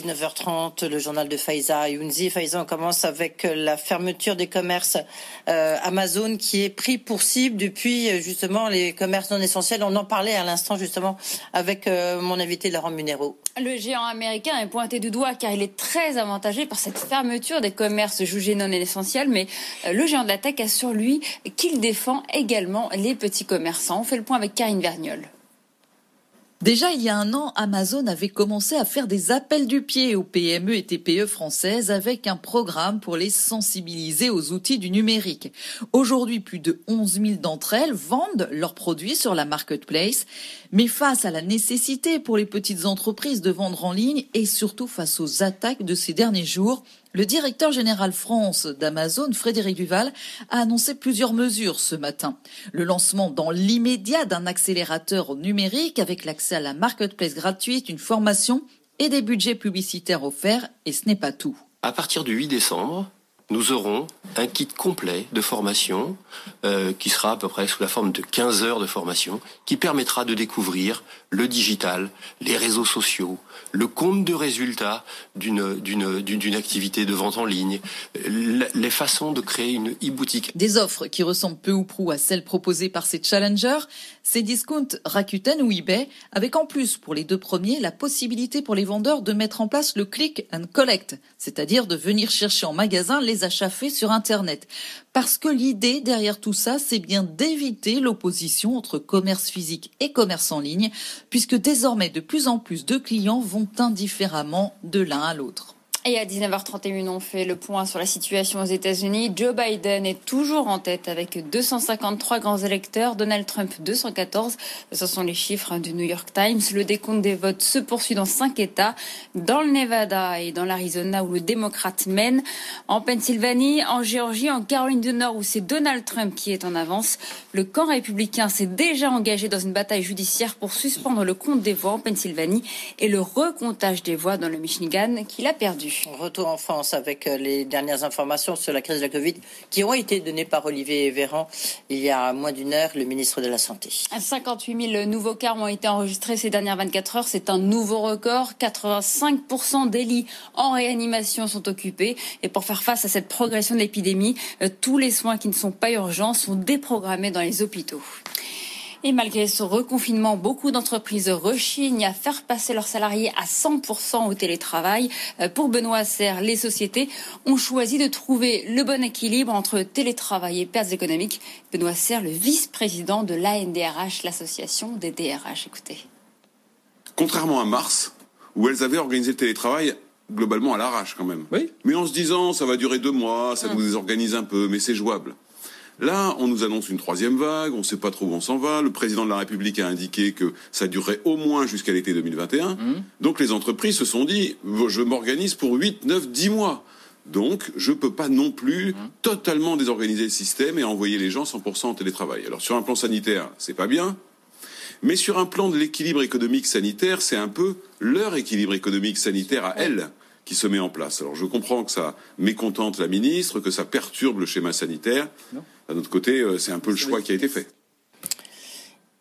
19h30, le journal de Faiza Younzi. Faiza, on commence avec la fermeture des commerces euh, Amazon qui est pris pour cible depuis euh, justement les commerces non essentiels. On en parlait à l'instant justement avec euh, mon invité Laurent Munero. Le géant américain est pointé du doigt car il est très avantagé par cette fermeture des commerces jugés non essentiels, mais euh, le géant de la tech assure lui qu'il défend également les petits commerçants. On fait le point avec Karine Vergnol. Déjà il y a un an, Amazon avait commencé à faire des appels du pied aux PME et TPE françaises avec un programme pour les sensibiliser aux outils du numérique. Aujourd'hui, plus de 11 000 d'entre elles vendent leurs produits sur la marketplace, mais face à la nécessité pour les petites entreprises de vendre en ligne et surtout face aux attaques de ces derniers jours, le directeur général France d'Amazon, Frédéric Duval, a annoncé plusieurs mesures ce matin. Le lancement dans l'immédiat d'un accélérateur numérique avec l'accès à la marketplace gratuite, une formation et des budgets publicitaires offerts, et ce n'est pas tout. À partir du 8 décembre, nous aurons un kit complet de formation euh, qui sera à peu près sous la forme de 15 heures de formation qui permettra de découvrir le digital, les réseaux sociaux, le compte de résultats d'une activité de vente en ligne, les façons de créer une e-boutique. Des offres qui ressemblent peu ou prou à celles proposées par ces challengers, ces discounts Rakuten ou eBay, avec en plus pour les deux premiers la possibilité pour les vendeurs de mettre en place le click and collect, c'est-à-dire de venir chercher en magasin les achats faits sur Internet. Parce que l'idée derrière tout ça, c'est bien d'éviter l'opposition entre commerce physique et commerce en ligne, puisque désormais de plus en plus de clients vont indifféremment de l'un à l'autre. Et à 19h31, on fait le point sur la situation aux États-Unis. Joe Biden est toujours en tête avec 253 grands électeurs, Donald Trump 214. Ce sont les chiffres du New York Times. Le décompte des votes se poursuit dans cinq États, dans le Nevada et dans l'Arizona où le démocrate mène, en Pennsylvanie, en Géorgie, en Caroline du Nord où c'est Donald Trump qui est en avance. Le camp républicain s'est déjà engagé dans une bataille judiciaire pour suspendre le compte des voix en Pennsylvanie et le recomptage des voix dans le Michigan qu'il a perdu. Retour en France avec euh, les dernières informations sur la crise de la Covid qui ont été données par Olivier Véran il y a moins d'une heure, le ministre de la Santé. 58 000 nouveaux cas ont été enregistrés ces dernières 24 heures. C'est un nouveau record. 85% des lits en réanimation sont occupés. Et pour faire face à cette progression de l'épidémie, euh, tous les soins qui ne sont pas urgents sont déprogrammés dans les hôpitaux. Et malgré ce reconfinement, beaucoup d'entreprises rechignent à faire passer leurs salariés à 100% au télétravail. Euh, pour Benoît Serre, les sociétés ont choisi de trouver le bon équilibre entre télétravail et pertes économiques. Benoît Serre, le vice-président de l'ANDRH, l'association des DRH. Écoutez. Contrairement à mars, où elles avaient organisé le télétravail globalement à l'arrache quand même. Oui. Mais en se disant, ça va durer deux mois, ça Hum. nous désorganise un peu, mais c'est jouable. Là, on nous annonce une troisième vague, on ne sait pas trop où on s'en va. Le président de la République a indiqué que ça durerait au moins jusqu'à l'été 2021. Donc les entreprises se sont dit, je m'organise pour 8, 9, 10 mois. Donc, je ne peux pas non plus totalement désorganiser le système et envoyer les gens 100% en télétravail. Alors, sur un plan sanitaire, c'est pas bien. Mais sur un plan de l'équilibre économique sanitaire, c'est un peu leur équilibre économique sanitaire à elles qui se met en place. Alors je comprends que ça mécontente la ministre, que ça perturbe le schéma sanitaire. D'un autre côté, euh, c'est un peu le choix qui a été fait.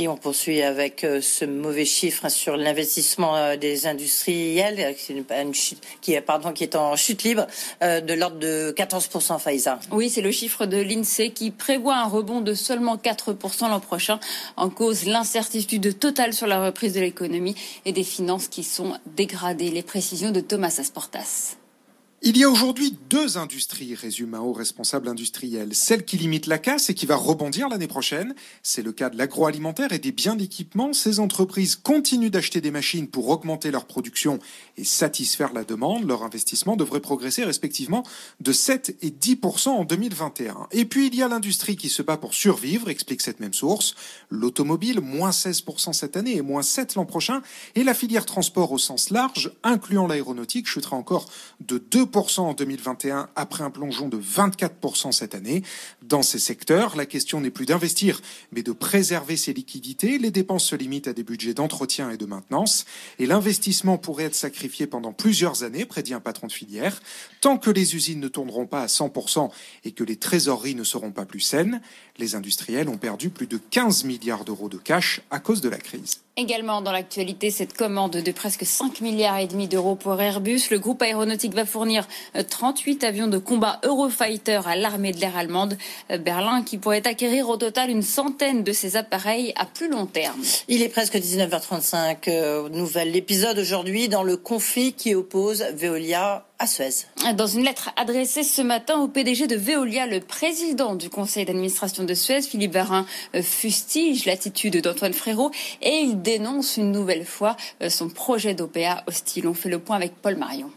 Et on poursuit avec euh, ce mauvais chiffre sur l'investissement euh, des industriels, euh, qui est, pardon, qui est en chute libre, de l'ordre de 14% Faïza. Oui, c'est le chiffre de l'INSEE qui prévoit un rebond de seulement 4% l'an prochain, en cause l'incertitude totale sur la reprise de l'économie et des finances qui sont dégradées. Les précisions de Thomas Asportas. Il y a aujourd'hui deux industries, résume un haut responsable industriel. Celle qui limite la casse et qui va rebondir l'année prochaine. C'est le cas de l'agroalimentaire et des biens d'équipement. Ces entreprises continuent d'acheter des machines pour augmenter leur production et satisfaire la demande. Leur investissement devrait progresser respectivement de 7 et 10 en 2021. Et puis il y a l'industrie qui se bat pour survivre, explique cette même source. L'automobile, moins 16 cette année et moins 7 l'an prochain. Et la filière transport au sens large, incluant l'aéronautique, chutera encore de 2 en 2021 après un plongeon de 24% cette année. Dans ces secteurs, la question n'est plus d'investir, mais de préserver ses liquidités. Les dépenses se limitent à des budgets d'entretien et de maintenance, et l'investissement pourrait être sacrifié pendant plusieurs années, prédit un patron de filière, tant que les usines ne tourneront pas à 100% et que les trésoreries ne seront pas plus saines. Les industriels ont perdu plus de 15 milliards d'euros de cash à cause de la crise. Également dans l'actualité, cette commande de presque 5 milliards et demi d'euros pour Airbus. Le groupe aéronautique va fournir 38 euh, avions de combat Eurofighter à l'armée de l'air allemande. Euh, Berlin qui pourrait acquérir au total une centaine de ces appareils à plus long terme. Il est presque 19h35. Euh, nouvel épisode aujourd'hui dans le conflit qui oppose Veolia à Suez. Dans une lettre adressée ce matin au PDG de Veolia, le président du conseil d'administration de Suez, Philippe Varin, fustige l'attitude d'Antoine Frérot et il dénonce une nouvelle fois son projet d'OPA hostile. On fait le point avec Paul Marion.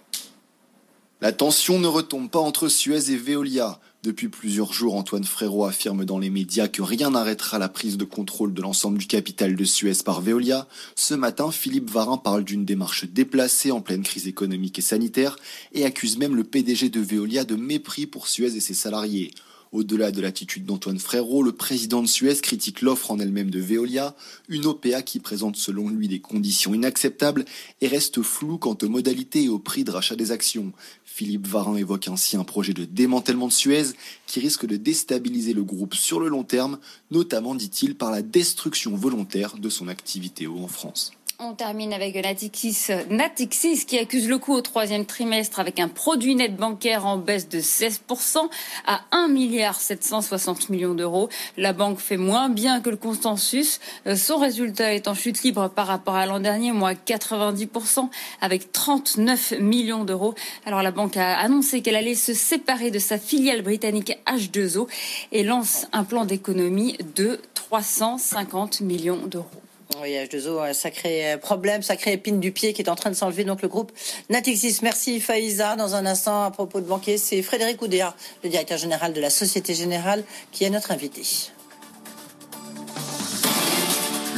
La tension ne retombe pas entre Suez et Veolia. Depuis plusieurs jours, Antoine Frérot affirme dans les médias que rien n'arrêtera la prise de contrôle de l'ensemble du capital de Suez par Veolia. Ce matin, Philippe Varin parle d'une démarche déplacée en pleine crise économique et sanitaire et accuse même le PDG de Veolia de mépris pour Suez et ses salariés. Au-delà de l'attitude d'Antoine Frérot, le président de Suez critique l'offre en elle-même de Veolia, une OPA qui présente selon lui des conditions inacceptables et reste floue quant aux modalités et au prix de rachat des actions. Philippe Varin évoque ainsi un projet de démantèlement de Suez qui risque de déstabiliser le groupe sur le long terme, notamment, dit-il, par la destruction volontaire de son activité en France. On termine avec Natixis, Natixis qui accuse le coup au troisième trimestre avec un produit net bancaire en baisse de 16% à 1 milliard 760 millions d'euros. La banque fait moins bien que le consensus. Euh, son résultat est en chute libre par rapport à l'an dernier, moins 90% avec 39 millions d'euros. Alors la banque a annoncé qu'elle allait se séparer de sa filiale britannique H2O et lance un plan d'économie de 350 millions d'euros. Oui, H2O, un sacré problème, sacré épine du pied qui est en train de s'enlever. Donc le groupe Natixis. Merci Faïza. Dans un instant, à propos de banquier, c'est Frédéric Oudéa, le directeur général de la Société Générale, qui est notre invité.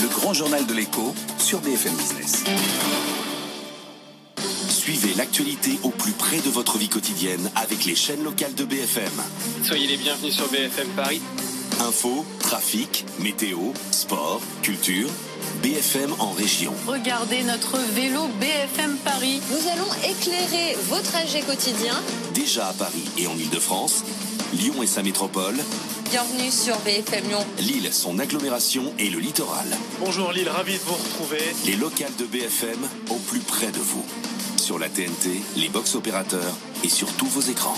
Le grand journal de l'écho sur BFM Business. Suivez l'actualité au plus près de votre vie quotidienne avec les chaînes locales de BFM. Soyez les bienvenus sur BFM Paris. Info, trafic, météo, sport, culture. BFM en région. Regardez notre vélo BFM Paris. Nous allons éclairer vos trajets quotidiens. Déjà à Paris et en Ile-de-France, Lyon et sa métropole. Bienvenue sur BFM Lyon. Lille, son agglomération et le littoral. Bonjour Lille, ravi de vous retrouver. Les locales de BFM au plus près de vous. Sur la TNT, les box opérateurs et sur tous vos écrans.